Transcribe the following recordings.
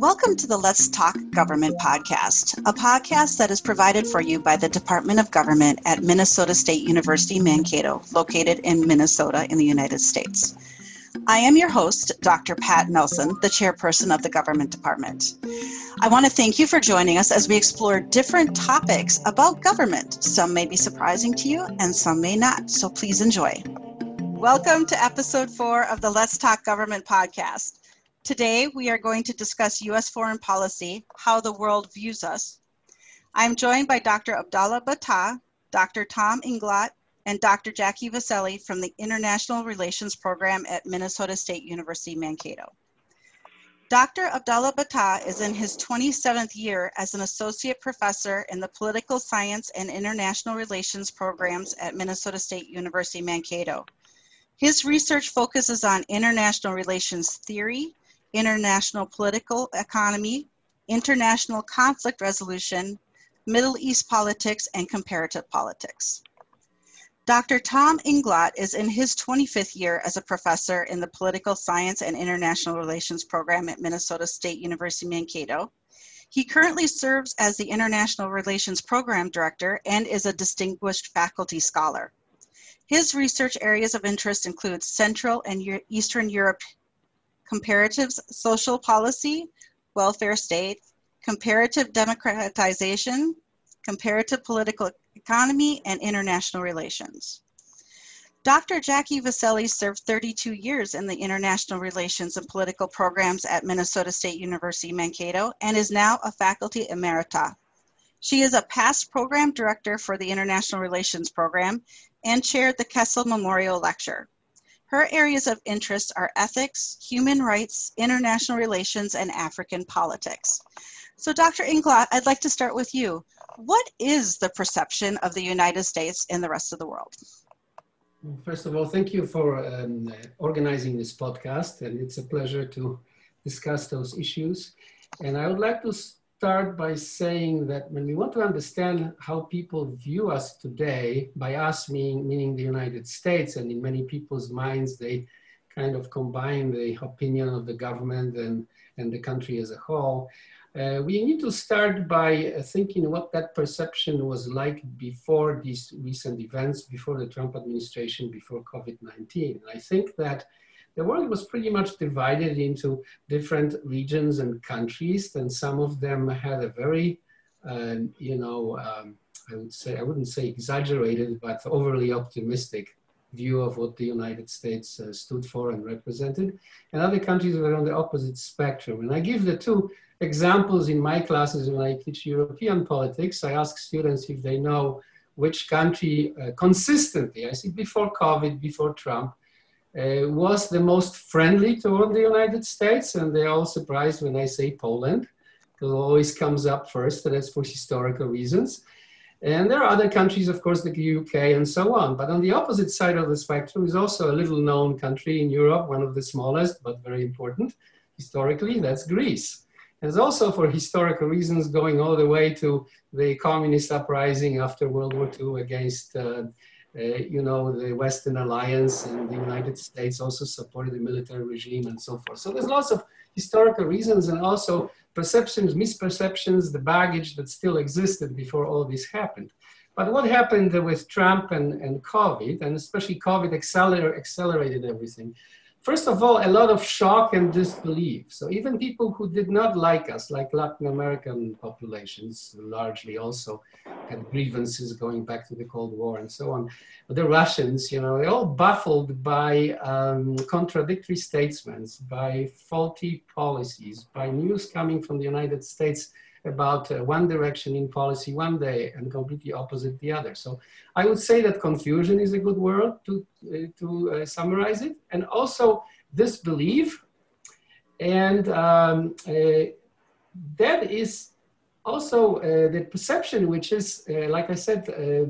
Welcome to the Let's Talk Government podcast, a podcast that is provided for you by the Department of Government at Minnesota State University Mankato, located in Minnesota in the United States. I am your host, Dr. Pat Nelson, the chairperson of the Government Department. I want to thank you for joining us as we explore different topics about government. Some may be surprising to you and some may not, so please enjoy. Welcome to episode four of the Let's Talk Government podcast. Today, we are going to discuss U.S. foreign policy, how the world views us. I'm joined by Dr. Abdallah Battah, Dr. Tom Inglot, and Dr. Jackie Vieceli from the International Relations Program at Minnesota State University, Mankato. Dr. Abdallah Battah is in his 27th year as an associate professor in the Political Science and International Relations programs at Minnesota State University, Mankato. His research focuses on international relations theory, international political economy, international conflict resolution, Middle East politics, and comparative politics. Dr. Tom Inglot is in his 25th year as a professor in the Political Science and International Relations program at Minnesota State University Mankato. He currently serves as the International Relations Program Director and is a distinguished faculty scholar. His research areas of interest include Central and Eastern Europe comparatives social policy, welfare state, comparative democratization, comparative political economy, and international relations. Dr. Jackie Vieceli served 32 years in the international relations and political programs at Minnesota State University Mankato and is now a faculty emerita. She is a past program director for the International Relations Program and chaired the Kessel Memorial Lecture. Her areas of interest are ethics, human rights, international relations, and African politics. So, Dr. Inglot, I'd like to start with you. What is the perception of the United States in the rest of the world? First of all, thank you for um, organizing this podcast, and it's a pleasure to discuss those issues. And I would like to start by saying that when we want to understand how people view us today, by us meaning, meaning the United States, and in many people's minds, they kind of combine the opinion of the government and, and the country as a whole. Uh, we need to start by uh, thinking what that perception was like before these recent events, before the Trump administration, before COVID-19. I think that the world was pretty much divided into different regions and countries, and some of them had a very, uh, you know, um, I would say, I wouldn't say exaggerated, but overly optimistic view of what the United States uh, stood for and represented. And other countries were on the opposite spectrum. And I give the two examples in my classes when I teach European politics. I ask students if they know which country uh, consistently, I see before COVID, before Trump, was the most friendly toward the United States, and they're all surprised when I say Poland, because it always comes up first, and that's for historical reasons. And there are other countries, of course, like the UK and so on. But on the opposite side of the spectrum is also a little known country in Europe, one of the smallest, but very important historically, that's Greece. And it's also for historical reasons going all the way to the communist uprising after World War II against uh, uh, Eh, you know, the Western Alliance and the United States also supported the military regime and so forth. So there's lots of historical reasons and also perceptions, misperceptions, the baggage that still existed before all this happened. But what happened with Trump and, and COVID, and especially COVID acceler- accelerated everything. First of all, a lot of shock and disbelief. So even people who did not like us, like Latin American populations, largely also had grievances going back to the Cold War and so on. But the Russians, you know, they're all baffled by um, contradictory statements, by faulty policies, by news coming from the United States about uh, one direction in policy one day and completely opposite the other. So I would say that confusion is a good word to, uh, to uh, summarize it. And also disbelief. And um, uh, that is also uh, the perception, which is, uh, like I said,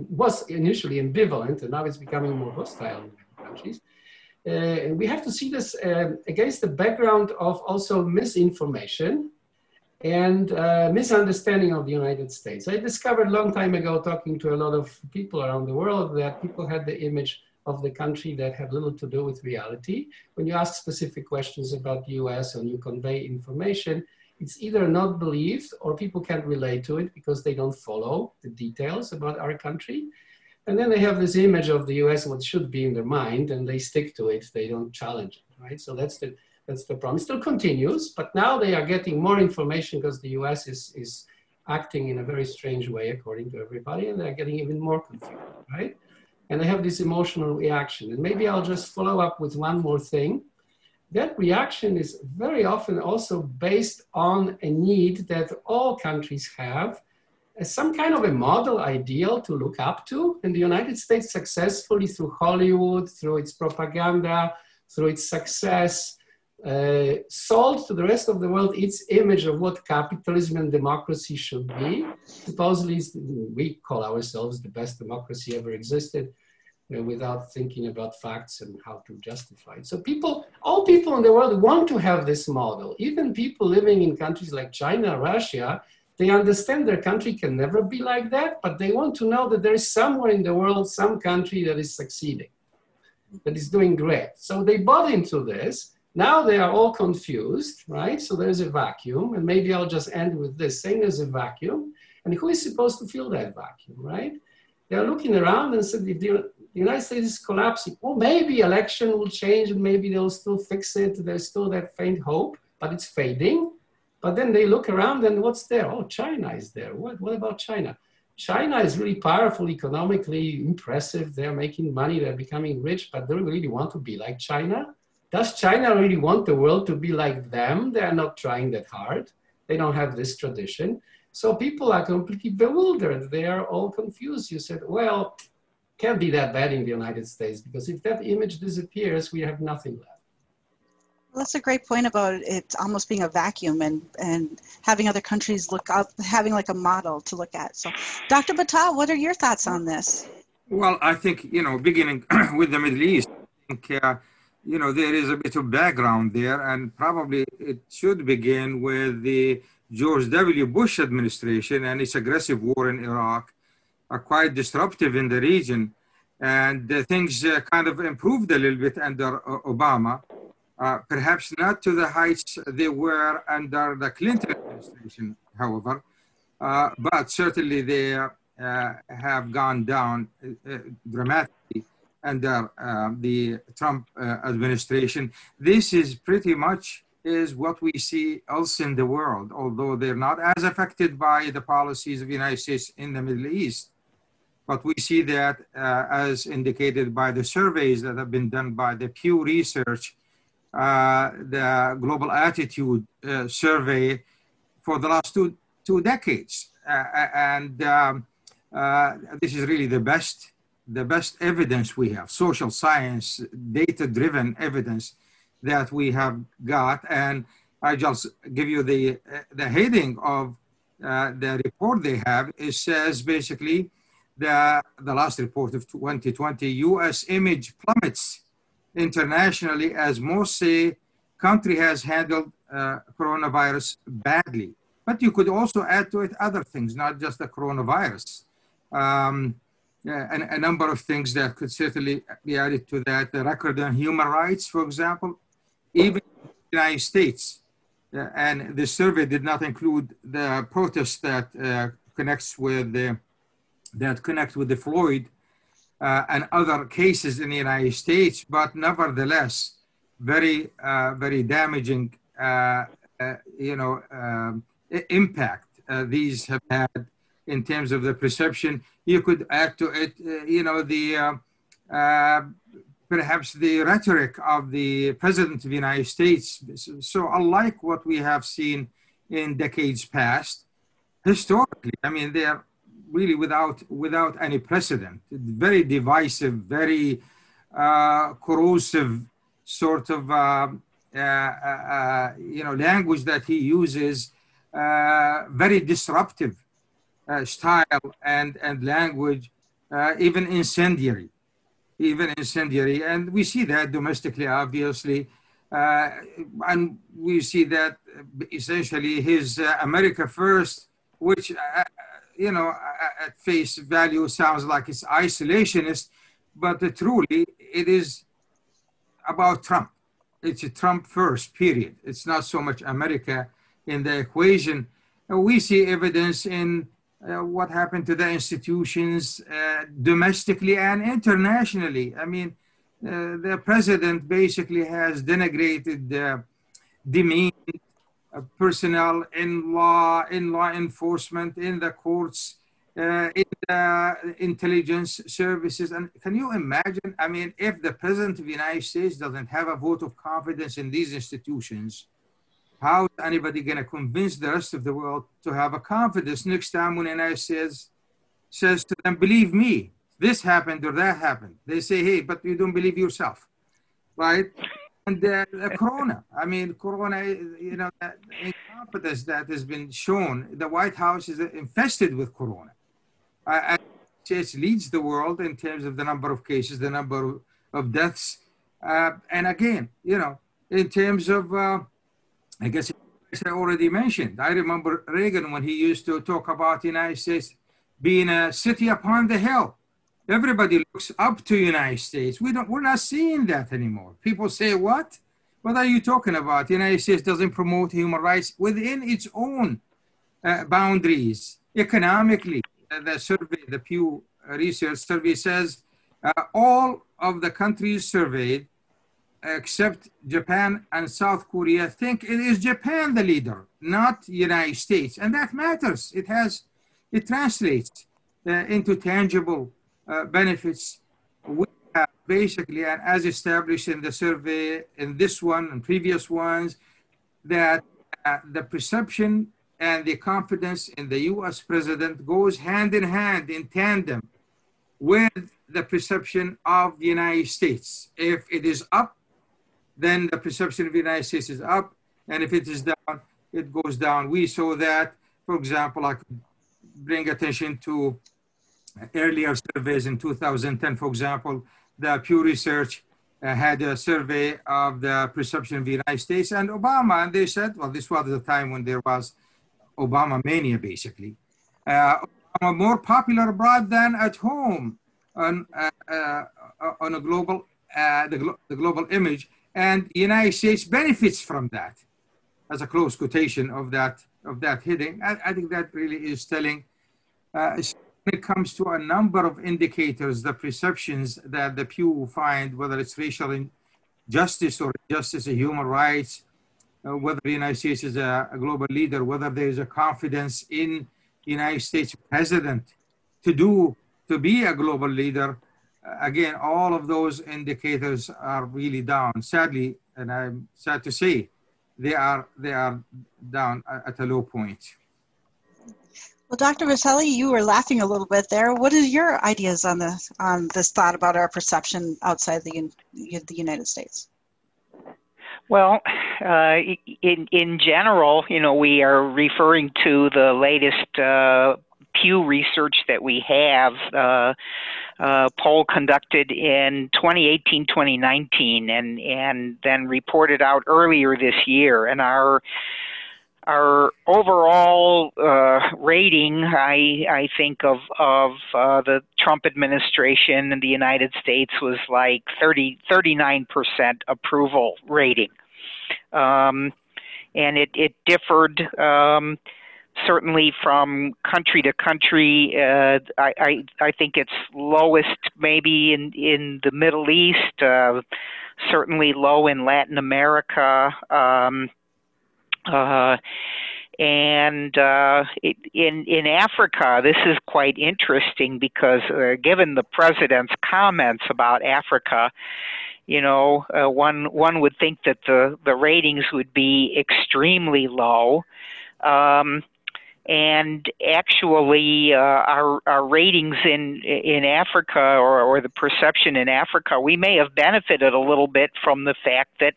was initially ambivalent and now it's becoming more hostile in countries. We have to see this against the background of also misinformation and uh, misunderstanding of the United States. I discovered a long time ago, talking to a lot of people around the world, that people had the image of the country that had little to do with reality. When you ask specific questions about the US and you convey information, it's either not believed or people can't relate to it because they don't follow the details about our country. And then they have this image of the US, what should be in their mind, and they stick to it. They don't challenge it, right? So that's the, that's the problem. Still continues, but now they are getting more information because the US is, is acting in a very strange way, according to everybody, and they're getting even more confused, right? And they have this emotional reaction. And maybe I'll just follow up with one more thing that reaction is very often also based on a need that all countries have some kind of a model ideal to look up to. And the United States successfully through Hollywood, through its propaganda, through its success, uh, sold to the rest of the world its image of what capitalism and democracy should be. Supposedly, we call ourselves the best democracy ever existed uh, without thinking about facts and how to justify it. So people, all people in the world want to have this model. Even people living in countries like China, Russia, they understand their country can never be like that, but they want to know that there is somewhere in the world some country that is succeeding, that is doing great. So they bought into this. Now they are all confused, right? So there's a vacuum, and maybe I'll just end with this saying there's a vacuum, and who is supposed to fill that vacuum, right? They are looking around and said, the United States is collapsing, well, maybe election will change and maybe they'll still fix it. There's still that faint hope, but it's fading. But then they look around and what's there? Oh, China is there. What, what about China? China is really powerful, economically impressive. They're making money, they're becoming rich, but do they really want to be like China? Does China really want the world to be like them? They're not trying that hard. They don't have this tradition. So people are completely bewildered. They are all confused. You said, well, can't be that bad in the United States because if that image disappears, we have nothing left. Well, that's a great point about it almost being a vacuum and, and having other countries look up, having like a model to look at. So, Dr. Battah, what are your thoughts on this? Well, I think, you know, beginning with the Middle East, I think, uh, you know, there is a bit of background there, and probably it should begin with the George W. Bush administration and its aggressive war in Iraq are quite disruptive in the region. And things uh, kind of improved a little bit under uh, Obama, uh, perhaps not to the heights they were under the Clinton administration, however, uh, but certainly they uh, have gone down dramatically under the Trump administration. This is pretty much is what we see else in the world, although they're not as affected by the policies of the United States in the Middle East. But we see that uh, as indicated by the surveys that have been done by the Pew Research, uh, the Global Attitude uh, Survey for the last two, two decades. Uh, and um, uh, this is really the best, the best evidence we have, social science, data-driven evidence that we have got. And I just give you the, the heading of uh, the report they have. It says basically the, the last report of 2020, US image plummets internationally as most say country has handled uh, coronavirus badly. But you could also add to it other things, not just the coronavirus. Um, a number of things that could certainly be added to that. The record on human rights, for example, even in the United States. Uh, and the survey did not include the protests that uh, connects with the, that connect with the Floyd uh, and other cases in the United States, but nevertheless, very, uh, very damaging, uh, you know, um, impact these have had in terms of the perception. You could add to it, you know, the perhaps the rhetoric of the president of the United States. So, unlike what we have seen in decades past, historically, I mean, they're really without without any precedent. Very divisive, very uh, corrosive sort of uh, uh, uh you know language that he uses. Uh, very disruptive uh, style and and language, even incendiary even incendiary. And we see that domestically, obviously. Uh, and we see that essentially his uh, America First, which, uh, you know, at face value sounds like it's isolationist, but truly it is about Trump. It's a Trump first, period. It's not so much America in the equation. we see evidence in uh, what happened to the institutions uh, domestically and internationally. I mean, uh, the president basically has denigrated the demeaned personnel in law, in law enforcement, in the courts, uh, in the intelligence services. And can you imagine? I mean, if the president of the United States doesn't have a vote of confidence in these institutions, how is anybody going to convince the rest of the world to have a confidence next time when United States says to them, believe me, this happened or that happened? They say, hey, but you don't believe yourself, right? And uh, Corona, I mean, Corona, you know, the incompetence that has been shown, the White House is infested with Corona. Uh, it leads the world in terms of the number of cases, the number of deaths. Uh, and again, you know, in terms of uh, I guess I already mentioned. I remember Reagan when he used to talk about the United States being a city upon the hill. Everybody looks up to United States. We don't, we're not seeing that anymore. People say, what? What are you talking about? The United States doesn't promote human rights within its own uh, boundaries. Economically, the survey, the Pew Research survey says uh, all of the countries surveyed except Japan and South Korea, think it is Japan the leader, not United States. And that matters. It has, it translates uh, into tangible uh, benefits. We have basically, and as established in the survey, in this one and previous ones, that uh, the perception and the confidence in the US president goes hand in hand, in tandem with the perception of the United States. If it is up, then the perception of the United States is up. And if it is down, it goes down. We saw that, for example, I could bring attention to earlier surveys in 2010, for example, the Pew Research uh, had a survey of the perception of the United States and Obama, and they said, well, this was the time when there was Obama mania, basically. Uh, more popular abroad than at home on, uh, uh on a global, uh, the, glo the global image. And the United States benefits from that as a close quotation of that, of that heading. I, I think that really is telling, uh, when it comes to a number of indicators, the perceptions that the Pew find, whether it's racial injustice or justice or human rights, uh, whether the United States is a, a, global leader, whether there is a confidence in the United States president to do, to be a global leader, again, all of those indicators are really down. Sadly, and I'm sad to say, they are they are down at a low point. Well, Dr. Vieceli, you were laughing a little bit there. What are your ideas on this on this thought about our perception outside the the United States? Well, uh, in in general, you know, we are referring to the latest uh, Pew research that we have. Uh, uh, poll conducted in 2018 2019 and and then reported out earlier this year and our our overall uh, rating, I, I think of of uh, the Trump administration in the United States was like 30 39 percent approval rating, um, and it it differed. Um, certainly from country to country. Uh, I, I, I think it's lowest maybe in in the Middle East. Uh, certainly low in Latin America. Um, uh, and uh, it, in in Africa, this is quite interesting because uh, given the president's comments about Africa, you know, uh, one one would think that the the ratings would be extremely low. Um, and actually uh, our our ratings in in Africa or or the perception in Africa we may have benefited a little bit from the fact that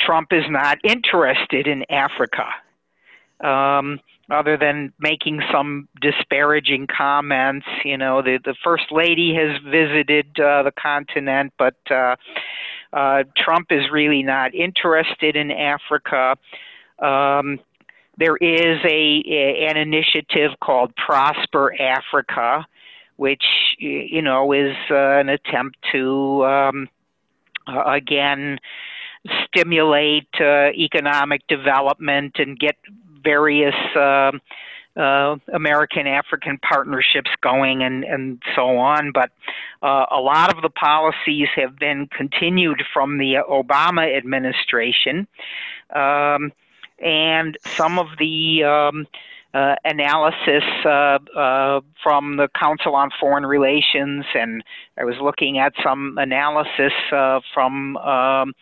Trump is not interested in Africa um, other than making some disparaging comments. You know the the first lady has visited uh, the continent but uh, uh, Trump is really not interested in Africa. Um, there is a, an initiative called Prosper Africa, which you know is uh, an attempt to um, again stimulate uh, economic development and get various uh, uh, American African partnerships going and, and so on. But uh, a lot of the policies have been continued from the Obama administration. Um, and some of the um, uh, analysis uh, uh, from the Council on Foreign Relations, and I was looking at some analysis uh, from um,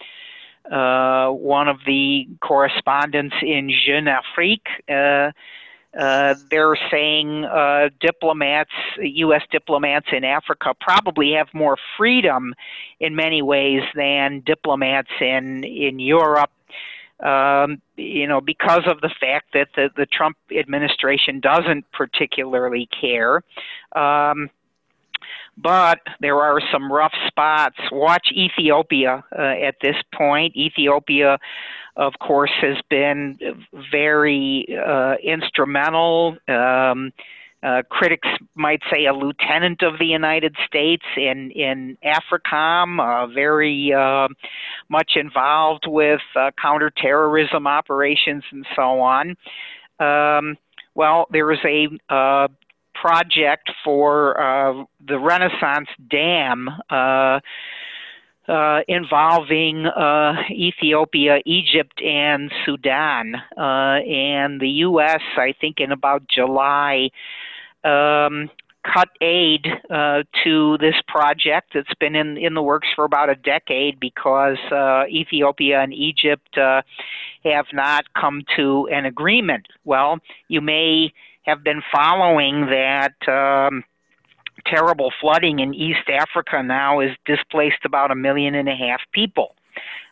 uh, one of the correspondents in Jeune Afrique. Uh, they're saying diplomats, U.S. diplomats in Africa, probably have more freedom in many ways than diplomats in in Europe um, you know, because of the fact that the, the Trump administration doesn't particularly care. Um, but there are some rough spots. Watch Ethiopia uh, at this point. Ethiopia, of course, has been very uh, instrumental. Um, uh, critics might say a lieutenant of the United States in in AFRICOM, uh, very uh, much involved with uh, counterterrorism operations and so on. Um, well, there is a uh, project for uh, the Renaissance Dam. Uh, involving Ethiopia, Egypt, and Sudan. and the U.S., I think, in about July, um, cut aid uh, to this project. that's been in, in the works for about a decade because uh, Ethiopia and Egypt uh, have not come to an agreement. Well, you may have been following that. Um, terrible flooding in East Africa now has displaced about a million and a half people.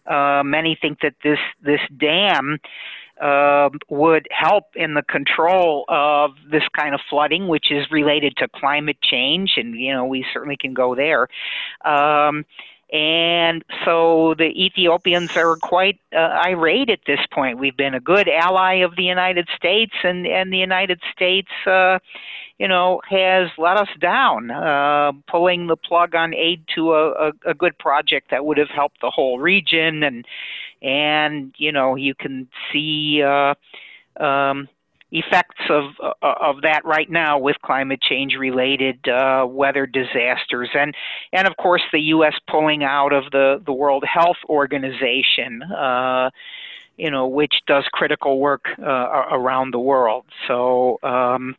Uh, many think that this this dam uh, would help in the control of this kind of flooding, which is related to climate change, and you know we certainly can go there. Um, and so the Ethiopians are quite uh, irate at this point. We've been a good ally of the United States, and and the United States. Uh, you know, has let us down, uh, pulling the plug on aid to a, a, a good project that would have helped the whole region, and and you know, you can see uh, um, effects of uh, of that right now with climate change related uh, weather disasters, and and of course the U.S. pulling out of the the World Health Organization. Uh, you know, which does critical work uh, around the world. So, um,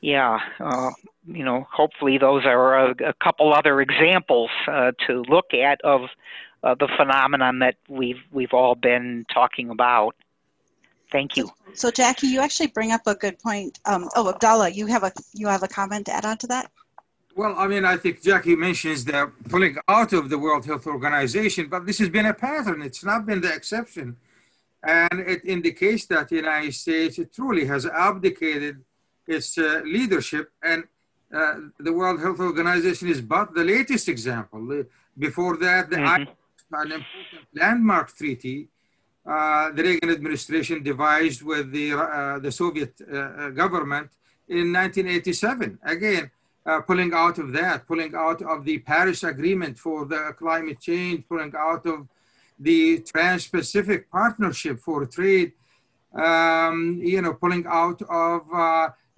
yeah, uh, you know, hopefully those are a, a couple other examples uh, to look at of uh, the phenomenon that we've we've all been talking about. Thank you. So, Jackie, you actually bring up a good point. Um, oh, Abdallah, you have a you have a comment to add on to that? Well, I mean, I think Jackie mentions the pulling out of the World Health Organization, but this has been a pattern. It's not been the exception, and it indicates that the United States truly has abdicated its uh, leadership. And uh, the World Health Organization is but the latest example. Before that, the mm-hmm. an important landmark treaty uh, the Reagan administration devised with the, uh, the Soviet uh, uh, government in 1987. Again, pulling out of that, pulling out of the Paris Agreement for the climate change, pulling out of the Trans-Pacific Partnership for Trade, um, you know, pulling out of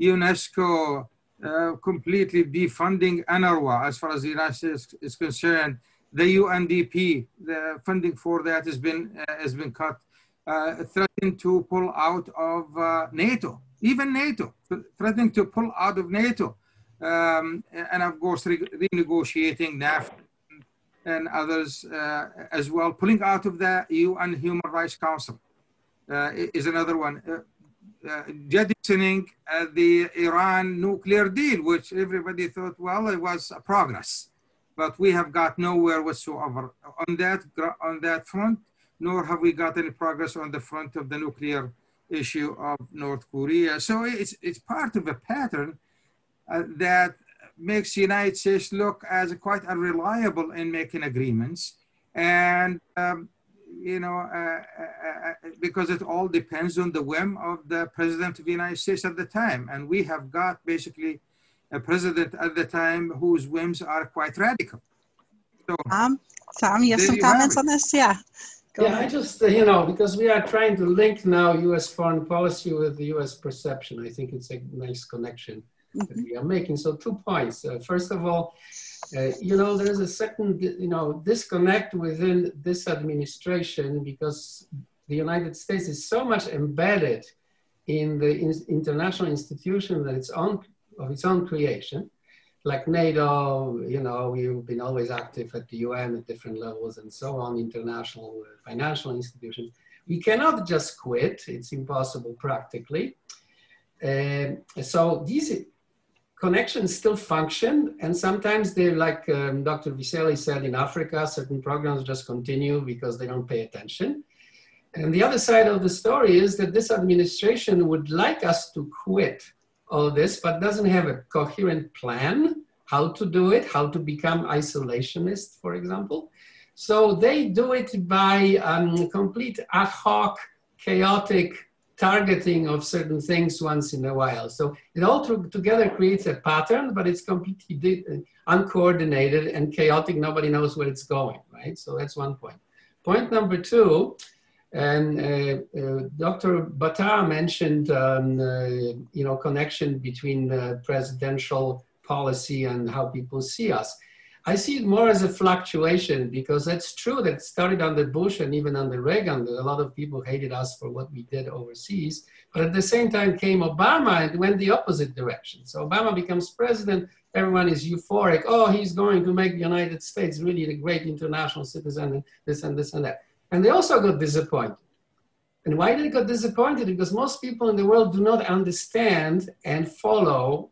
UNESCO uh, completely defunding UNRWA as far as the United States is concerned. The UNDP, the funding for that has been uh, has been cut. Uh, threatening to pull out of uh, NATO, even NATO, threatening to pull out of NATO, um, and of course re- renegotiating NAFTA and others uh, as well, pulling out of the UN Human Rights Council uh, is another one uh, jettisoning uh, the Iran nuclear deal, which everybody thought, well, it was a progress. But we have got nowhere whatsoever on that, on that front, nor have we got any progress on the front of the nuclear issue of North Korea. So it's, it's part of a pattern uh, that makes the United States look as quite unreliable in making agreements. And um, you know, uh, uh, uh, because it all depends on the whim of the president of the United States at the time. And we have got basically a president at the time whose whims are quite radical. So, um, Tom, you have some you comments have on this? Yeah. Go yeah, ahead. I just, uh, you know, because we are trying to link now US foreign policy with the US perception. I think it's a nice connection mm-hmm. that we are making. So, two points. Uh, first of all, uh, you know, there's a certain, you know, disconnect within this administration because the United States is so much embedded in the in international institution that it's own, of its own creation like NATO, you know, we've been always active at the UN at different levels and so on, international financial institutions. We cannot just quit, it's impossible practically. Uh, so these connections still function, and sometimes they're like um, Dr. Vieceli said in Africa, certain programs just continue because they don't pay attention. And the other side of the story is that this administration would like us to quit all this, but doesn't have a coherent plan how to do it, how to become isolationist, for example. So they do it by um, complete ad hoc, chaotic targeting of certain things once in a while. So it all together creates a pattern, but it's completely uncoordinated and chaotic. Nobody knows where it's going, right? So that's one point. Point number two, and uh, uh, Dr. Battah mentioned, um, uh, you know, connection between presidential policy and how people see us. I see it more as a fluctuation because it's true that started under Bush and even under Reagan. that A lot of people hated us for what we did overseas. But at the same time came Obama and went the opposite direction. So Obama becomes president. Everyone is euphoric. Oh, he's going to make the United States really a great international citizen and this and this and that. And they also got disappointed. And why did they get disappointed? Because most people in the world do not understand and follow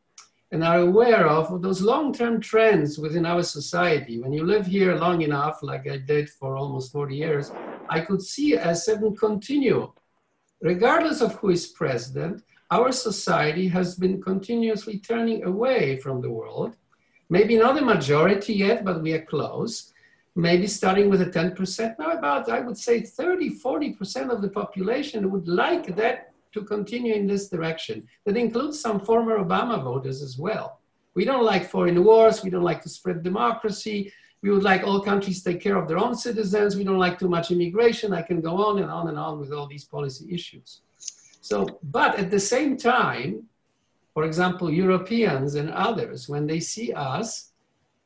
and are aware of those long-term trends within our society. When you live here long enough, like I did for almost 40 years, I could see a certain continuum. Regardless of who is president, our society has been continuously turning away from the world. Maybe not a majority yet, but we are close maybe starting with a 10%, now about, I would say 30, 40% of the population would like that to continue in this direction. That includes some former Obama voters as well. We don't like foreign wars, we don't like to spread democracy, we would like all countries take care of their own citizens, we don't like too much immigration, I can go on and on and on with all these policy issues. So, but at the same time, for example, Europeans and others, when they see us,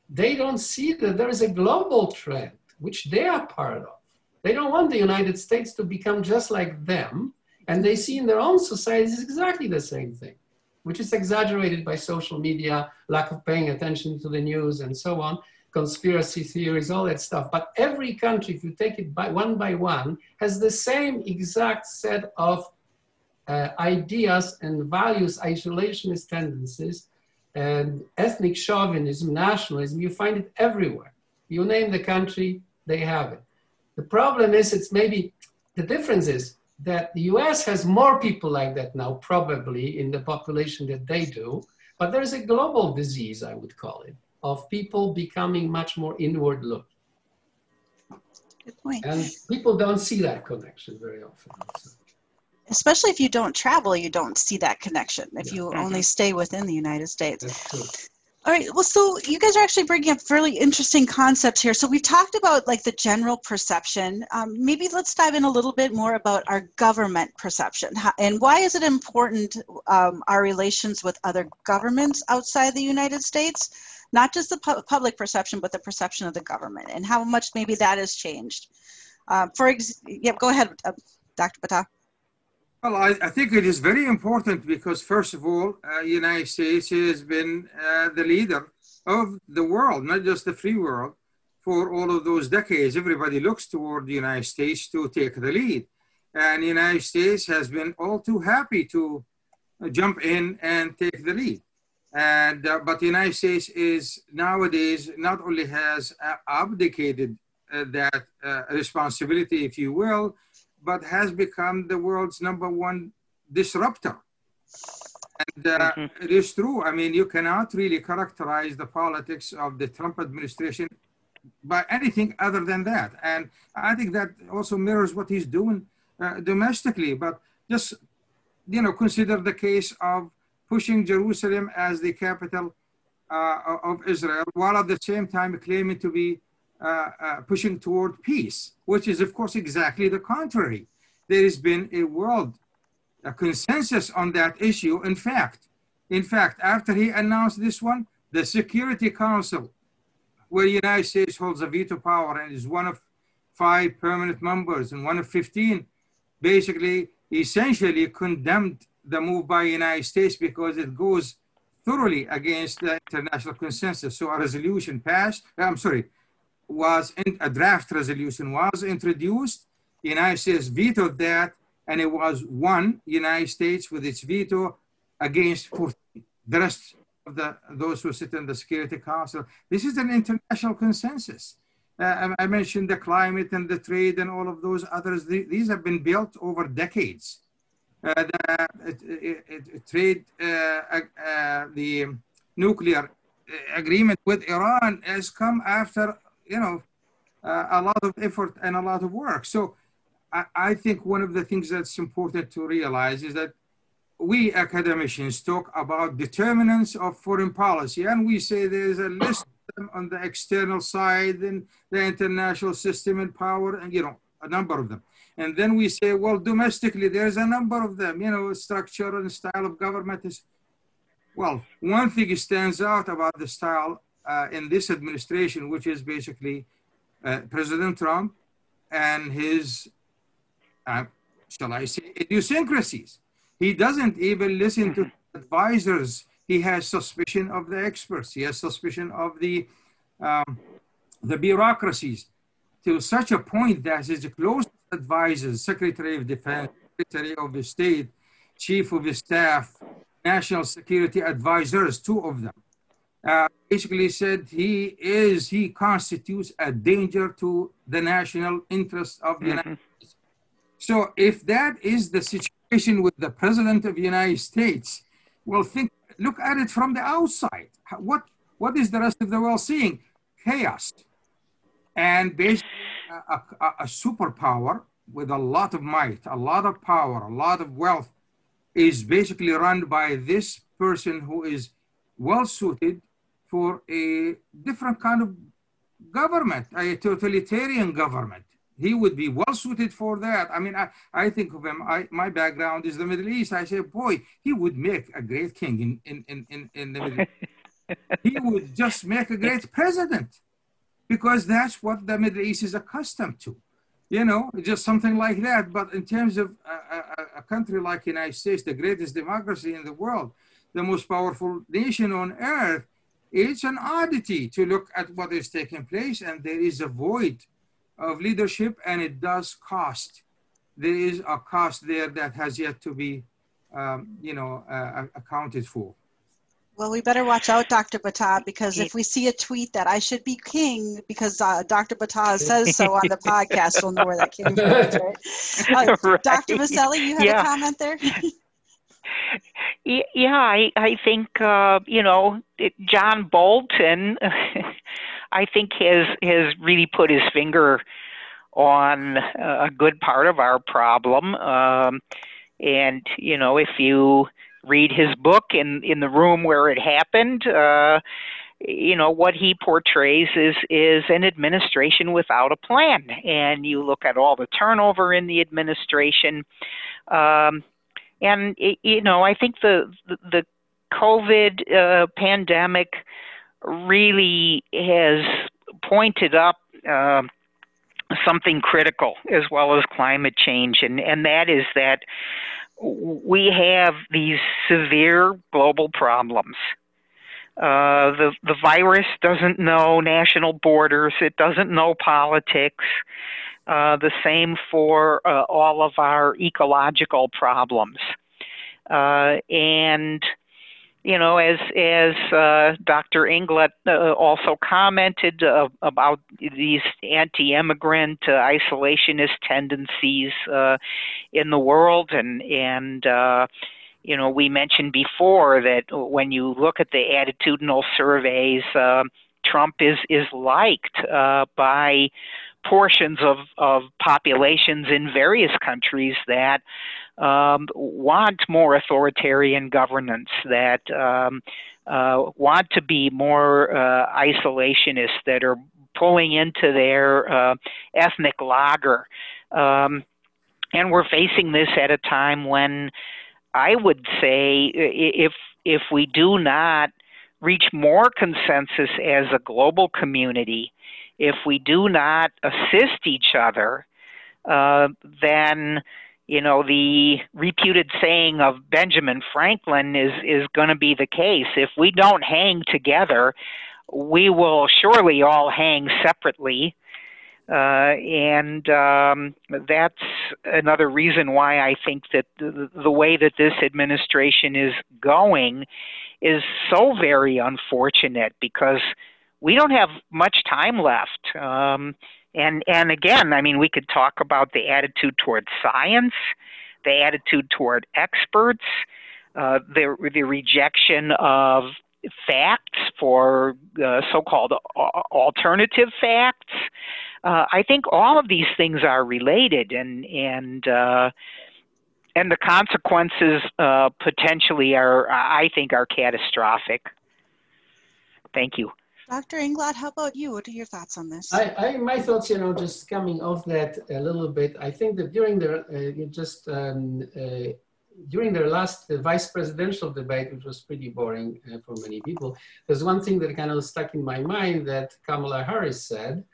they don't see that there is a global trend which they are part of. They don't want the United States to become just like them, and they see in their own societies exactly the same thing, which is exaggerated by social media, lack of paying attention to the news, and so on, conspiracy theories, all that stuff. But every country, if you take it by one by one, has the same exact set of uh, ideas and values, isolationist tendencies and ethnic chauvinism, nationalism, you find it everywhere. You name the country, they have it. The problem is, it's maybe the difference is that the US has more people like that now, probably in the population that they do, but there's a global disease, I would call it, of people becoming much more inward looking. Good point. And people don't see that connection very often. So especially if you don't travel, you don't see that connection if yeah. you mm-hmm. only stay within the United States. All right. Well, so you guys are actually bringing up fairly interesting concepts here. So we've talked about like the general perception. Um, maybe let's dive in a little bit more about our government perception and why is it important um, our relations with other governments outside the United States, not just the pu- public perception, but the perception of the government and how much maybe that has changed. Uh, for ex- yeah, go ahead, uh, Dr. Battah. Well, I, I, think it is very important because, first of all, uh, United States has been uh, the leader of the world, not just the free world, for all of those decades. Everybody looks toward the United States to take the lead. And the United States has been all too happy to jump in and take the lead. And, uh, but the United States is nowadays not only has uh, abdicated uh, that responsibility, if you will, but has become the world's number one disruptor. And uh, mm-hmm. it is true. I mean, you cannot really characterize the politics of the Trump administration by anything other than that. And I think that also mirrors what he's doing uh, domestically. But just, you know, consider the case of pushing Jerusalem as the capital uh, of Israel, while at the same time claiming to be Uh, uh, pushing toward peace, which is, of course, exactly the contrary. There has been a world a consensus on that issue. In fact, in fact, after he announced this one, the Security Council, where the United States holds a veto power and is one of five permanent members and one of 15, basically, essentially condemned the move by the United States because it goes thoroughly against the international consensus. So a resolution passed, uh, I'm sorry, was in, a draft resolution was introduced. The United States vetoed that, and it was one United States with its veto against 14. The rest of the those who sit in the Security Council. This is an international consensus. Uh, I mentioned the climate and the trade and all of those others. These have been built over decades. Uh, the it, it, trade, uh, uh, the nuclear agreement with Iran has come after you know, uh, a lot of effort and a lot of work. So I, I think one of the things that's important to realize is that we academicians talk about determinants of foreign policy, and we say there's a list on the external side and the international system and power, and you know, a number of them. And then we say, well, domestically, there's a number of them, you know, structure and style of government is. Well, one thing stands out about the style uh, in this administration, which is basically uh, President Trump and his, uh, shall I say, idiosyncrasies. He doesn't even listen to advisors. He has suspicion of the experts. He has suspicion of the, um, the bureaucracies to such a point that his close advisors, Secretary of Defense, Secretary of the State, Chief of the Staff, National Security Advisors, two of them, uh, basically said he is, he constitutes a danger to the national interest of the mm-hmm. United States. So if that is the situation with the President of the United States, well, think, look at it from the outside. What, what is the rest of the world seeing? Chaos. And basically a, a, a superpower with a lot of might, a lot of power, a lot of wealth is basically run by this person who is well suited for a different kind of government, a totalitarian government. He would be well suited for that. I mean, I, I think of him, I, my background is the Middle East. I say, boy, he would make a great king in, in, in, in, the Middle East. he would just make a great president because that's what the Middle East is accustomed to. You know, just something like that. But in terms of a, a, a country like the United States, the greatest democracy in the world, the most powerful nation on earth, it's an oddity to look at what is taking place, and there is a void of leadership, and it does cost. There is a cost there that has yet to be, um, you know, uh, accounted for. Well, we better watch out, Dr. Battah, because if we see a tweet that I should be king because uh, Dr. Battah says so on the podcast, we'll know where that came from. Right? Uh, right. Dr. Vieceli, you have yeah. a comment there? Yeah, I I think uh, you know it, John Bolton. I think has has really put his finger on a good part of our problem. Um, and you know, if you read his book in in the room where it happened, uh, you know what he portrays is is an administration without a plan. And you look at all the turnover in the administration. Um, and you know, I think the the, the COVID uh, pandemic really has pointed up uh, something critical as well as climate change, and and that is that we have these severe global problems. Uh, the the virus doesn't know national borders. It doesn't know politics. Uh, the same for uh, all of our ecological problems. Uh, and you know, as as uh, Dr. Inglot uh, also commented about these anti-immigrant isolationist tendencies in the world, and and you know, we mentioned before that when you look at the attitudinal surveys, Trump is is liked by portions of, of populations in various countries that um, want more authoritarian governance, that um, uh, want to be more uh, isolationist, that are pulling into their uh, ethnic lager. Um, and we're facing this at a time when I would say if if we do not reach more consensus as a global community, if we do not assist each other, uh, then you know the reputed saying of Benjamin Franklin is is going to be the case. If we don't hang together, we will surely all hang separately. Uh, and um, that's another reason why I think that the, the, way that this administration is going is so very unfortunate because we don't have much time left. Um, and and again, I mean, we could talk about the attitude toward science, the attitude toward experts, uh, the the rejection of facts for uh, so-called alternative facts. Uh, I think all of these things are related, and and uh, and the consequences uh, potentially are, I think, are catastrophic. Thank you. Dr. Inglot, how about you? What are your thoughts on this? I, I, my thoughts, you know, just coming off that a little bit. I think that during the uh, just um, uh, during their last uh, vice presidential debate, which was pretty boring uh, for many people, there's one thing that kind of stuck in my mind that Kamala Harris said,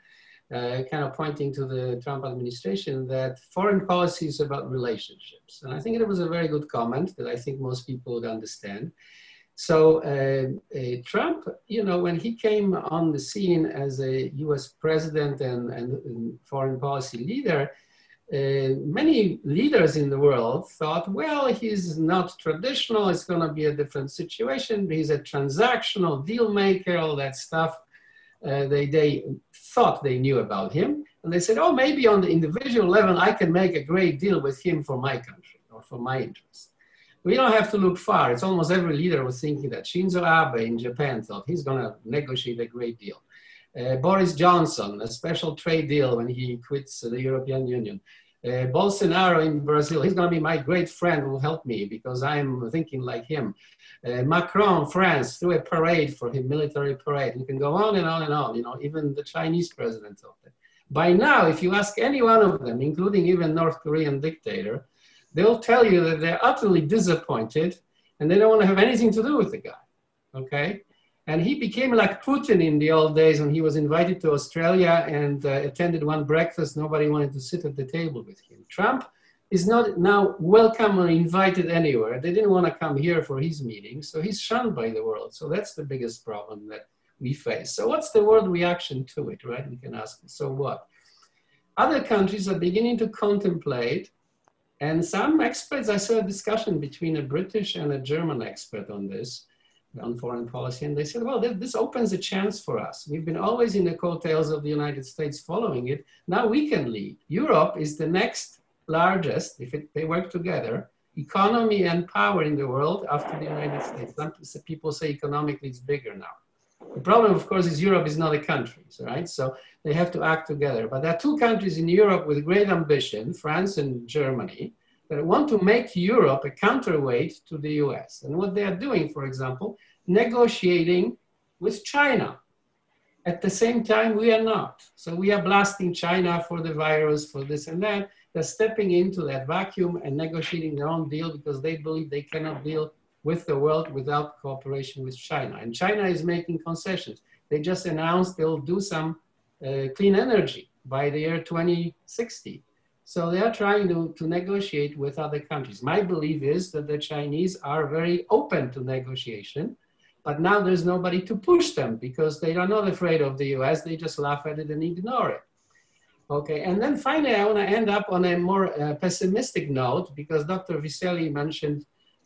uh, kind of pointing to the Trump administration that foreign policy is about relationships. And I think it was a very good comment that I think most people would understand. So uh, uh, Trump, you know, when he came on the scene as a U.S. president and, and, foreign policy leader, uh, many leaders in the world thought, well, he's not traditional. It's going to be a different situation. He's a transactional deal maker, all that stuff. Uh, they, they thought they knew about him. And they said, oh, maybe on the individual level, I can make a great deal with him for my country or for my interests we don't have to look far. It's almost every leader was thinking that. Shinzo Abe in Japan thought he's going to negotiate a great deal. Uh, Boris Johnson, a special trade deal when he quits the European Union. Uh, Bolsonaro in Brazil, he's going to be my great friend who will help me because I'm thinking like him. Uh, Macron, France, threw a parade for him, military parade. You can go on and on and on, you know, even the Chinese president of it. By now, if you ask any one of them, including even North Korean dictator, they'll tell you that they're utterly disappointed and they don't want to have anything to do with the guy. Okay? And he became like Putin in the old days when he was invited to Australia and uh, attended one breakfast. Nobody wanted to sit at the table with him. Trump is not now welcome or invited anywhere. They didn't want to come here for his meeting, so he's shunned by the world. So that's the biggest problem that we face. So what's the world reaction to it, right? We can ask, so what? Other countries are beginning to contemplate and some experts, I saw a discussion between a British and a German expert on this, on foreign policy, and they said, well, this opens a chance for us. We've been always in the coattails of the United States following it. Now we can lead. Europe is the next largest, if it, they work together, economy and power in the world after the United States. Some people say economically it's bigger now. The problem, of course, is Europe is not a country, right? So they have to act together. But there are two countries in Europe with great ambition, France and Germany, that want to make Europe a counterweight to the US. And what they are doing, for example, negotiating with China. At the same time, we are not. So we are blasting China for the virus, for this and that. They're stepping into that vacuum and negotiating their own deal because they believe they cannot deal with the world without cooperation with China. And China is making concessions. They just announced they'll do some uh, clean energy by the year 2060. So they are trying to, to negotiate with other countries. My belief is that the Chinese are very open to negotiation, but now there's nobody to push them because they are not afraid of the US. They just laugh at it and ignore it. Okay, and then finally, I want to end up on a more uh, pessimistic note because Dr. Vieceli mentioned,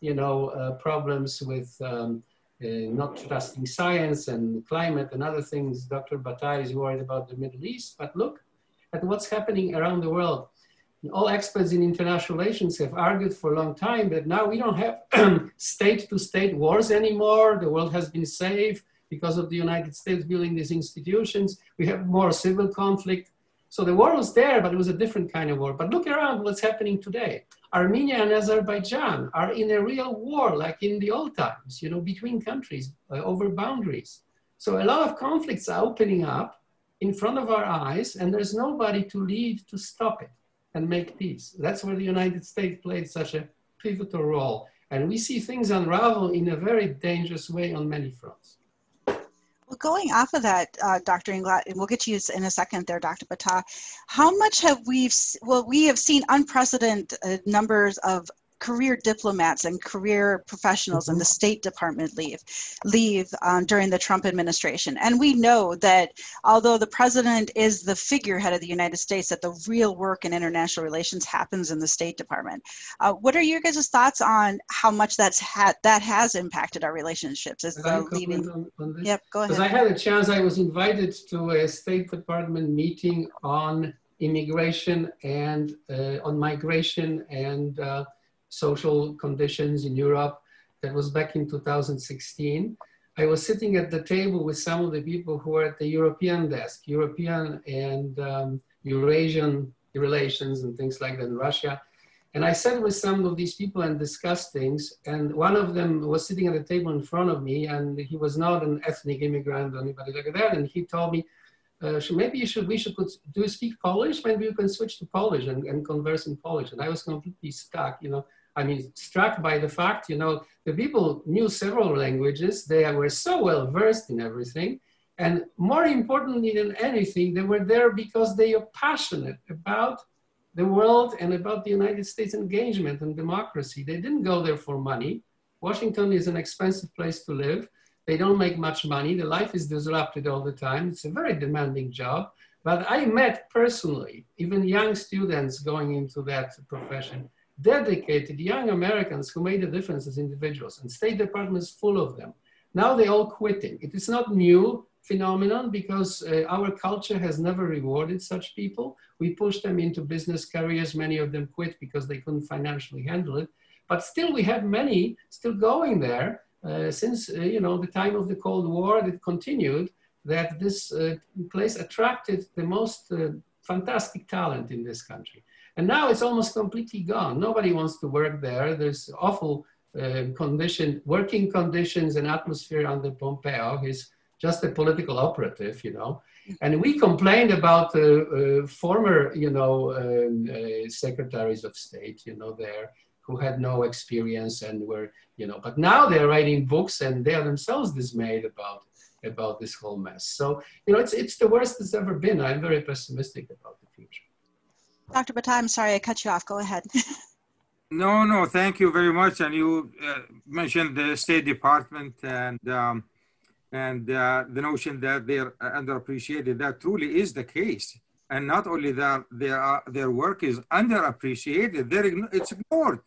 you know, uh, problems with um, uh, not trusting science and climate and other things. Dr. Battah is worried about the Middle East, but look at what's happening around the world. All experts in international relations have argued for a long time that now we don't have state-to-state wars anymore. The world has been safe because of the United States building these institutions. We have more civil conflict. So the war was there, but it was a different kind of war. But look around what's happening today. Armenia and Azerbaijan are in a real war, like in the old times, you know, between countries uh, over boundaries. So a lot of conflicts are opening up in front of our eyes, and there's nobody to lead to stop it and make peace. That's where the United States played such a pivotal role. And we see things unravel in a very dangerous way on many fronts. Going off of that, uh, Dr. Inglot, and we'll get to you in a second there, Dr. Battah, how much have we, well, we have seen unprecedented uh, numbers of career diplomats and career professionals mm-hmm. in the State Department leave leave um, during the Trump administration. And we know that although the president is the figurehead of the United States, that the real work in international relations happens in the State Department. Uh, what are your guys' thoughts on how much that's had that has impacted our relationships? Is the leaving? On, on yep, go ahead. Because I had a chance. I was invited to a State Department meeting on immigration and uh, on migration and uh, social conditions in Europe. That was back in 2016. I was sitting at the table with some of the people who were at the European desk, European and um, Eurasian relations and things like that in Russia. And I sat with some of these people and discussed things. And one of them was sitting at the table in front of me, and he was not an ethnic immigrant or anybody like that. And he told me, uh, maybe you should, we should put, do you speak Polish? Maybe you can switch to Polish and, and converse in Polish. And I was completely stuck, you know. I mean, struck by the fact, you know, the people knew several languages. They were so well versed in everything. And more importantly than anything, they were there because they are passionate about the world and about the United States engagement and democracy. They didn't go there for money. Washington is an expensive place to live. They don't make much money. The life is disrupted all the time. It's a very demanding job. But I met personally, even young students going into that profession dedicated young Americans who made a difference as individuals, and State Department is full of them. Now they're all quitting. It is not new phenomenon because uh, our culture has never rewarded such people. We push them into business careers. Many of them quit because they couldn't financially handle it. But still, we have many still going there uh, since uh, you know the time of the Cold War. it continued. That this uh, place attracted the most uh, fantastic talent in this country. And now it's almost completely gone. Nobody wants to work there. There's awful uh, condition, working conditions and atmosphere under Pompeo. He's just a political operative, you know. And we complained about the uh, former, you know, um, uh, secretaries of state, you know, there who had no experience and were, you know, but now they're writing books and they are themselves dismayed about about this whole mess. So, you know, it's it's the worst it's ever been. I'm very pessimistic about the future. Dr. Battah, I'm sorry I cut you off. Go ahead. no, no, thank you very much. And you uh, mentioned the State Department and um, and uh, the notion that they're underappreciated. That truly is the case. And not only that, their, their work is underappreciated, they're, it's ignored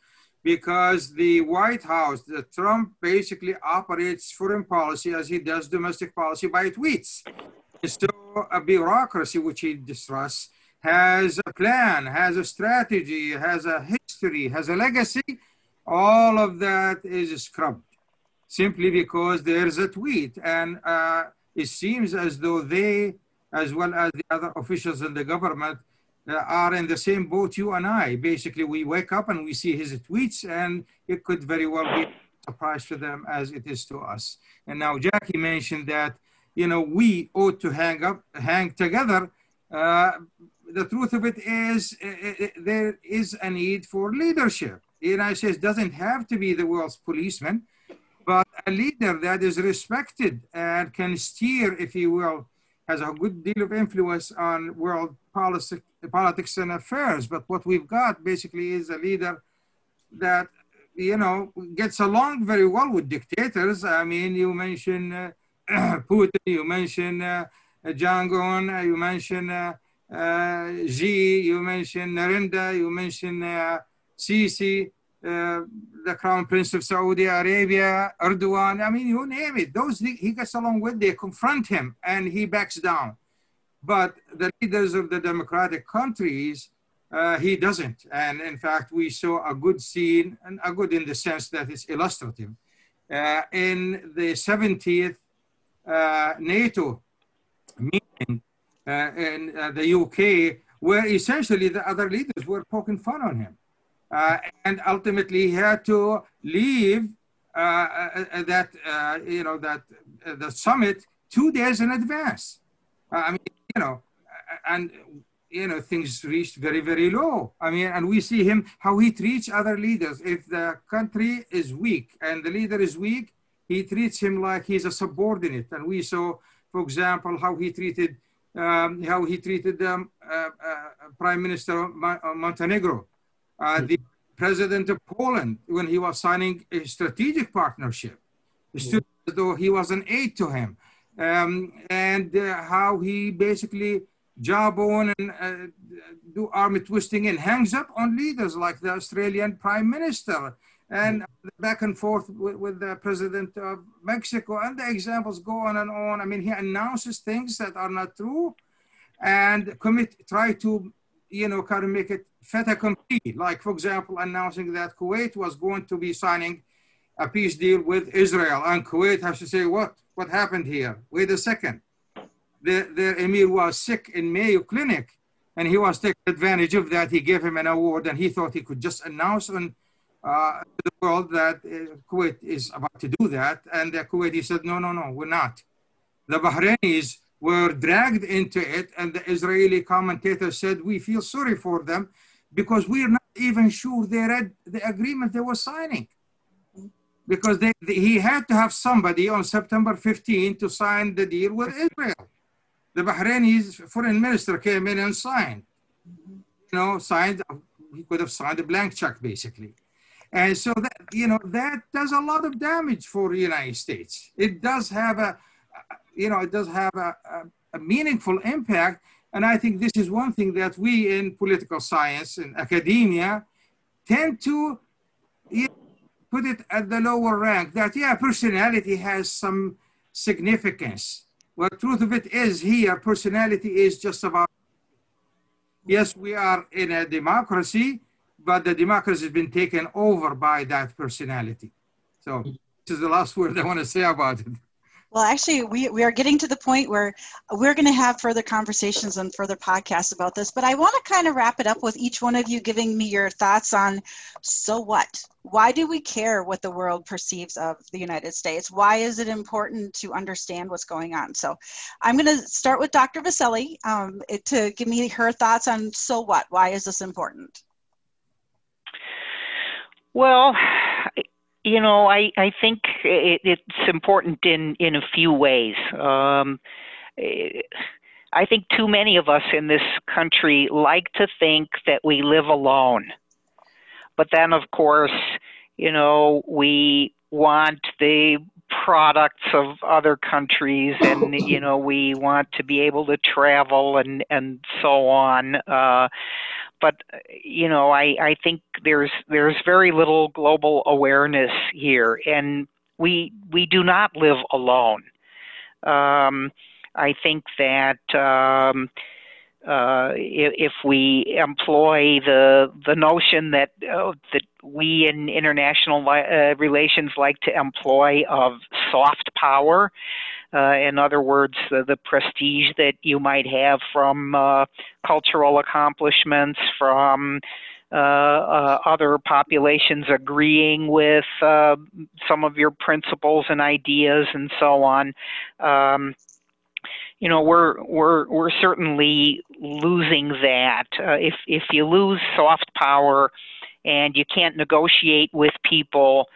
because the White House, the Trump basically operates foreign policy as he does domestic policy by tweets. It's so a bureaucracy which he distrusts has a plan, has a strategy, has a history, has a legacy, all of that is scrubbed simply because there's a tweet. And uh, it seems as though they, as well as the other officials in the government, uh, are in the same boat you and I. Basically, we wake up and we see his tweets, and it could very well be a surprise to them as it is to us. And now Jackie mentioned that, you know, we ought to hang up, hang together uh, the truth of it is uh, there is a need for leadership. The United States doesn't have to be the world's policeman, but a leader that is respected and can steer, if you will, has a good deal of influence on world policy, politics and affairs. But what we've got basically is a leader that, you know, gets along very well with dictators. I mean, you mentioned uh, Putin, you mentioned uh, Jong Un, you mentioned uh, Xi, you mentioned Narendra, you mentioned uh, Sisi, uh, the Crown Prince of Saudi Arabia, Erdogan. I mean, you name it. Those he gets along with, they confront him and he backs down. But the leaders of the democratic countries, uh, he doesn't. And in fact, we saw a good scene, and a good in the sense that it's illustrative. Uh, in the 70th uh, NATO meeting Uh, in uh, the UK, where essentially the other leaders were poking fun on him. Uh, and ultimately he had to leave uh, uh, that, you know, that the summit two days in advance. I mean, you know, and you know things reached very very low. I mean, and we see him how he treats other leaders. If the country is weak and the leader is weak, he treats him like he's a subordinate. And we saw, for example, how he treated um, how he treated um, uh, uh, Prime Minister of Montenegro, uh, the president of Poland, when he was signing a strategic partnership. It stood as though he was an aide to him. Um, and uh, how he basically jawbone and uh, do army twisting and hangs up on leaders like the Australian Prime Minister and back and forth with, with, the president of Mexico, and the examples go on and on. I mean, he announces things that are not true, and commit try to, you know, kind of make it fait accompli. Like, for example, announcing that Kuwait was going to be signing a peace deal with Israel, and Kuwait has to say, "What? What happened here? Wait a second. The, the emir was sick in Mayo Clinic, and he was taking advantage of that. He gave him an award, and he thought he could just announce on." Uh, the world that uh, Kuwait is about to do that. And the Kuwaiti said, no, no, no, we're not. The Bahrainis were dragged into it, and the Israeli commentator said, we feel sorry for them because we're not even sure they read the agreement they were signing. Because they, they, he had to have somebody on September 15 to sign the deal with Israel. The Bahrainis foreign minister came in and signed. You know, signed, he could have signed a blank check basically. And so that, you know, that does a lot of damage for the United States. It does have a, uh, you know, it does have a, a, a meaningful impact. And I think this is one thing that we in political science and academia tend to you know, put it at the lower rank that, yeah, personality has some significance. Well, truth of it is here, personality is just about, yes, we are in a democracy, but the democracy has been taken over by that personality. So this is the last word I want to say about it. Well, actually, we, we are getting to the point where we're going to have further conversations and further podcasts about this. But I want to kind of wrap it up with each one of you giving me your thoughts on so what? Why do we care what the world perceives of the United States? Why is it important to understand what's going on? So I'm going to start with Dr. Vieceli um, to give me her thoughts on so what? Why is this important? Well, you know, I, I think it, it's important in, in a few ways. Um, I think too many of us in this country like to think that we live alone. But then, of course, you know, we want the products of other countries and you know we want to be able to travel and and so on uh but you know, I, I think there's there's very little global awareness here, and we we do not live alone. Um, I think that um, uh, if, we employ the the notion that uh, that we in international uh, relations like to employ of soft power, uh, in other words, the, prestige that you might have from uh, cultural accomplishments, from uh, uh other populations agreeing with uh, some of your principles and ideas and so on. Um, you know, we're we're we're certainly losing that. If if you lose soft power and you can't negotiate with people,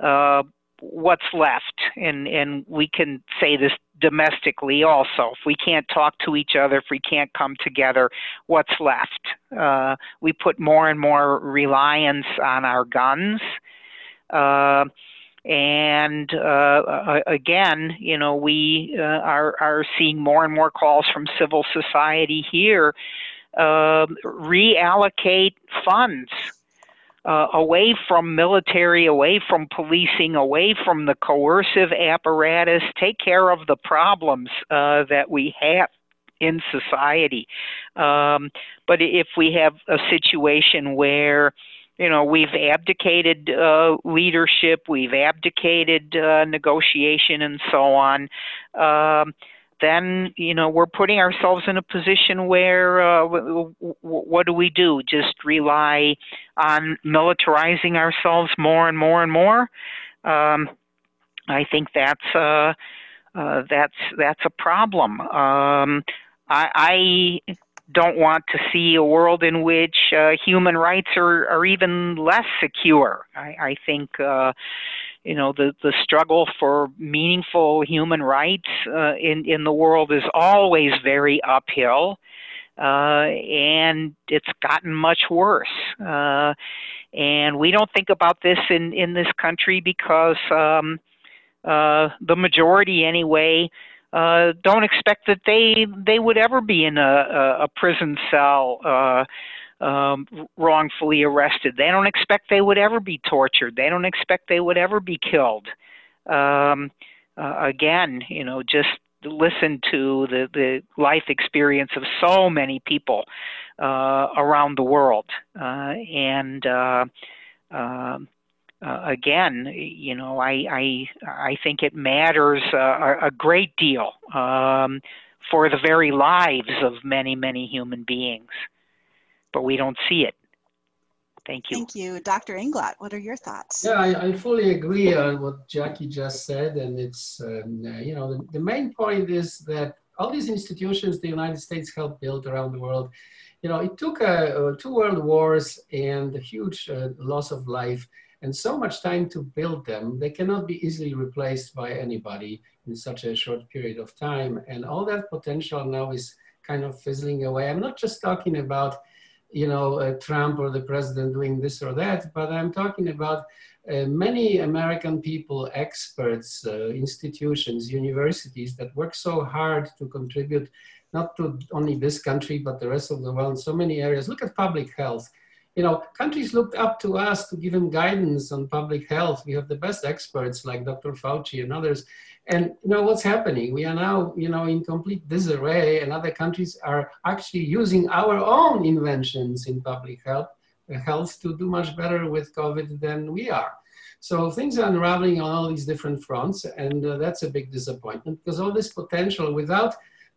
uh, what's left and and we can say this domestically also. If we can't talk to each other if we can't come together what's left? Uh, we put more and more reliance on our guns. Uh, and uh, again, you know, we uh, are are seeing more and more calls from civil society here uh, reallocate funds uh, away from military, away from policing, away from the coercive apparatus, take care of the problems uh, that we have in society. Um, but if we have a situation where you know we've abdicated uh, leadership, we've abdicated uh, negotiation, and so on. Um, then you know we're putting ourselves in a position where uh, w- w- what do we do? Just rely on militarizing ourselves more and more and more. Um, I think that's uh, uh, that's that's a problem. Um, I, I don't want to see a world in which uh, human rights are, are even less secure. I, I think, uh, you know, the, the struggle for meaningful human rights uh, in, in the world is always very uphill, uh, and it's gotten much worse. Uh, and we don't think about this in, in this country because um, uh, the majority, anyway, uh, don't expect that they they would ever be in a, a prison cell uh, um, wrongfully arrested. They don't expect they would ever be tortured. They don't expect they would ever be killed. Um, uh, again, you know, just listen to the, the life experience of so many people uh, around the world. Uh, and uh, um, uh, again, you know, I I I think it matters uh, a great deal um, for the very lives of many many human beings, but we don't see it. Thank you. Thank you, Dr. Inglot. What are your thoughts? Yeah, I, I fully agree on what Jackie just said, and it's um, you know the, the main point is that all these institutions the United States helped build around the world you know, it took uh, uh, two world wars and a huge uh, loss of life and so much time to build them, they cannot be easily replaced by anybody in such a short period of time. And all that potential now is kind of fizzling away. I'm not just talking about, you know, uh, Trump or the president doing this or that, but I'm talking about uh, many American people, experts, uh, institutions, universities that work so hard to contribute not to only this country, but the rest of the world in so many areas. Look at public health you know, countries looked up to us to give them guidance on public health. We have the best experts like Dr. Fauci and others. And you know what's happening? We are now, you know, in complete disarray, and other countries are actually using our own inventions in public health, health to do much better with COVID than we are. So things are unraveling on all these different fronts, and uh, that's a big disappointment because all this potential without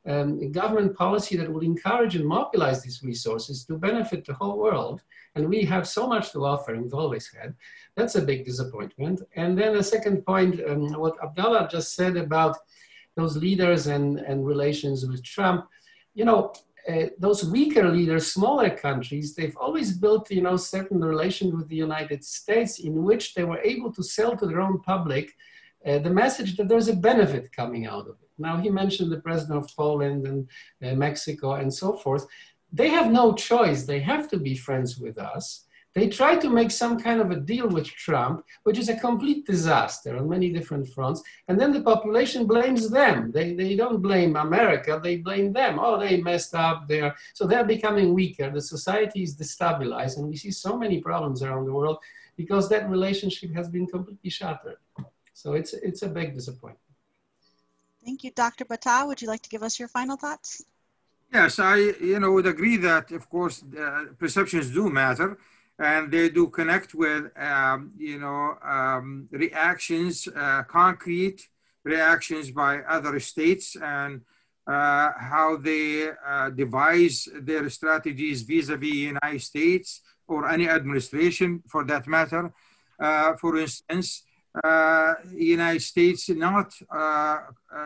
um, government policy that will encourage and mobilize these resources to benefit the whole world. And we have so much to offer, and we've always had. That's a big disappointment. And then a second point, um, what Abdallah just said about those leaders and, and relations with Trump, you know, uh, those weaker leaders, smaller countries, they've always built, you know, certain relation with the United States in which they were able to sell to their own public uh, the message that there's a benefit coming out of it. Now, he mentioned the president of Poland and uh, Mexico and so forth. They have no choice. They have to be friends with us. They try to make some kind of a deal with Trump, which is a complete disaster on many different fronts. And then the population blames them. They, they don't blame America, they blame them. Oh, they messed up there. So they're becoming weaker. The society is destabilized. And we see so many problems around the world because that relationship has been completely shattered. So it's, it's a big disappointment. Thank you. Dr. Battah, would you like to give us your final thoughts? Yes, I you know would agree that of course uh, perceptions do matter, and they do connect with um, you know um, reactions, uh, concrete reactions by other states, and uh, how they uh, devise their strategies vis-a-vis United States or any administration for that matter. Uh, for instance, uh, United States not uh, uh,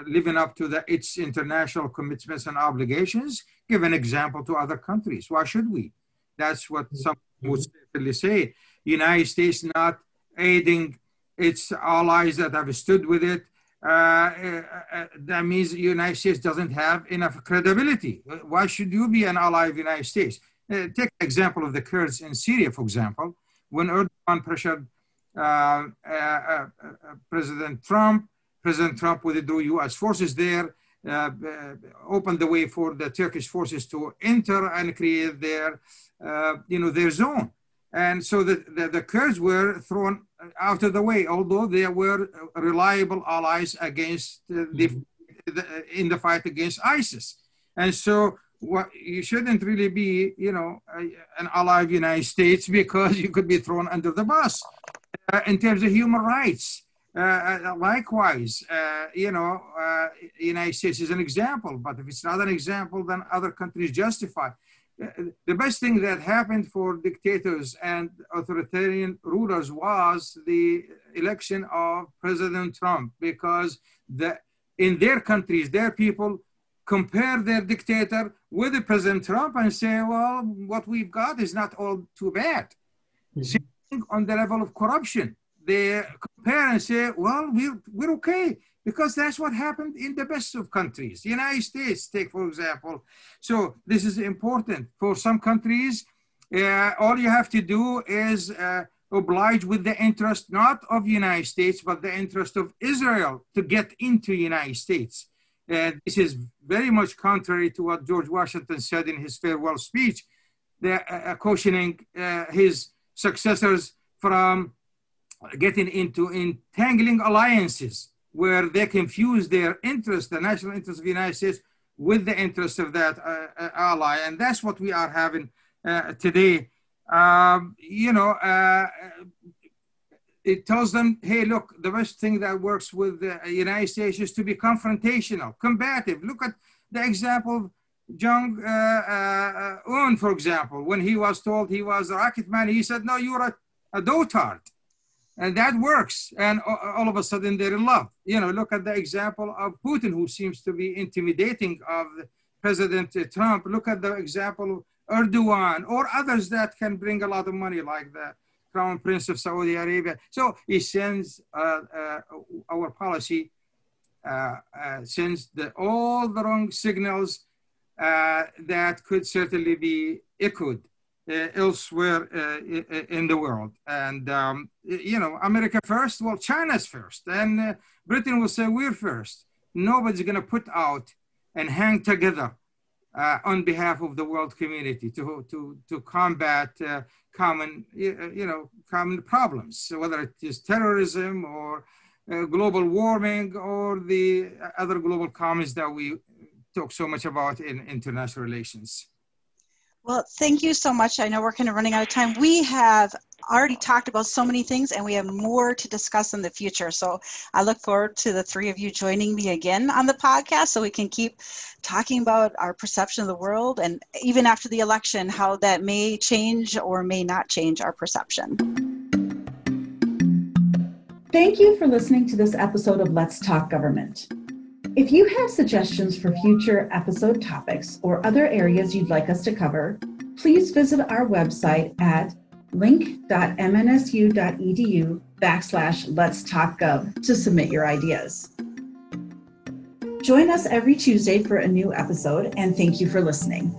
living up to the, its international commitments and obligations, give an example to other countries. Why should we? That's what mm-hmm. some would certainly say. United States not aiding its allies that have stood with it. Uh, uh, uh, that means United States doesn't have enough credibility. Why should you be an ally of the United States? take the example of the Kurds in Syria, for example. When Erdogan pressured Um, uh, uh, uh, President Trump. President Trump withdrew U.S. forces there, opened the way for the Turkish forces to enter and create their, you know, their zone. And so the, the, the, Kurds were thrown out of the way, although they were reliable allies against the, mm-hmm. the, in the fight against ISIS. And so what you shouldn't really be, you know, an ally of the United States because you could be thrown under the bus. Uh, in terms of human rights. Uh, uh likewise, uh, you know, uh, United States is an example, but if it's not an example, then other countries justify. Uh, the best thing that happened for dictators and authoritarian rulers was the election of President Trump, because the, in their countries, their people compare their dictator with the President Trump and say, well, what we've got is not all too bad. Mm-hmm. On the level of corruption. They compare and say, well, we're, we're okay because that's what happened in the best of countries. The United States, take for example. So this is important. For some countries, uh, all you have to do is uh, oblige with the interest not of the United States, but the interest of Israel to get into the United States. And this is very much contrary to what George Washington said in his farewell speech, the, uh, uh cautioning uh, his successors from getting into entangling alliances where they confuse their interest, the national interest of the United States, with the interest of that uh, uh ally. And that's what we are having uh, today. Um, you know, uh, it tells them, hey, look, the best thing that works with the United States is to be confrontational, combative. Look at the example Jong uh, uh, Un, for example, when he was told he was a rocket man, he said, no, you're a, a dotard. And that works. And all of a sudden they're in love. You know, look at the example of Putin, who seems to be intimidating of President Trump. Look at the example of Erdogan or others that can bring a lot of money like the Crown Prince of Saudi Arabia. So he sends uh, uh, our policy uh, uh sends the, all the wrong signals uh, that could certainly be echoed uh, elsewhere in the world. And um, you know, America first. Well, China's first, and Britain will say we're first. Nobody's going to put out and hang together uh, on behalf of the world community to, to, to combat uh, common, you know, common problems, whether it is terrorism or uh, global warming or the other global comments that we talk so much about in international relations. Well, thank you so much. I know we're kind of running out of time. We have already talked about so many things and we have more to discuss in the future. So I look forward to the three of you joining me again on the podcast so we can keep talking about our perception of the world and even after the election, how that may change or may not change our perception. Thank you for listening to this episode of Let's Talk Government. If you have suggestions for future episode topics or other areas you'd like us to cover, please visit our website at link.mnsu.edu backslash let's talk gov to submit your ideas. Join us every Tuesday for a new episode, and thank you for listening.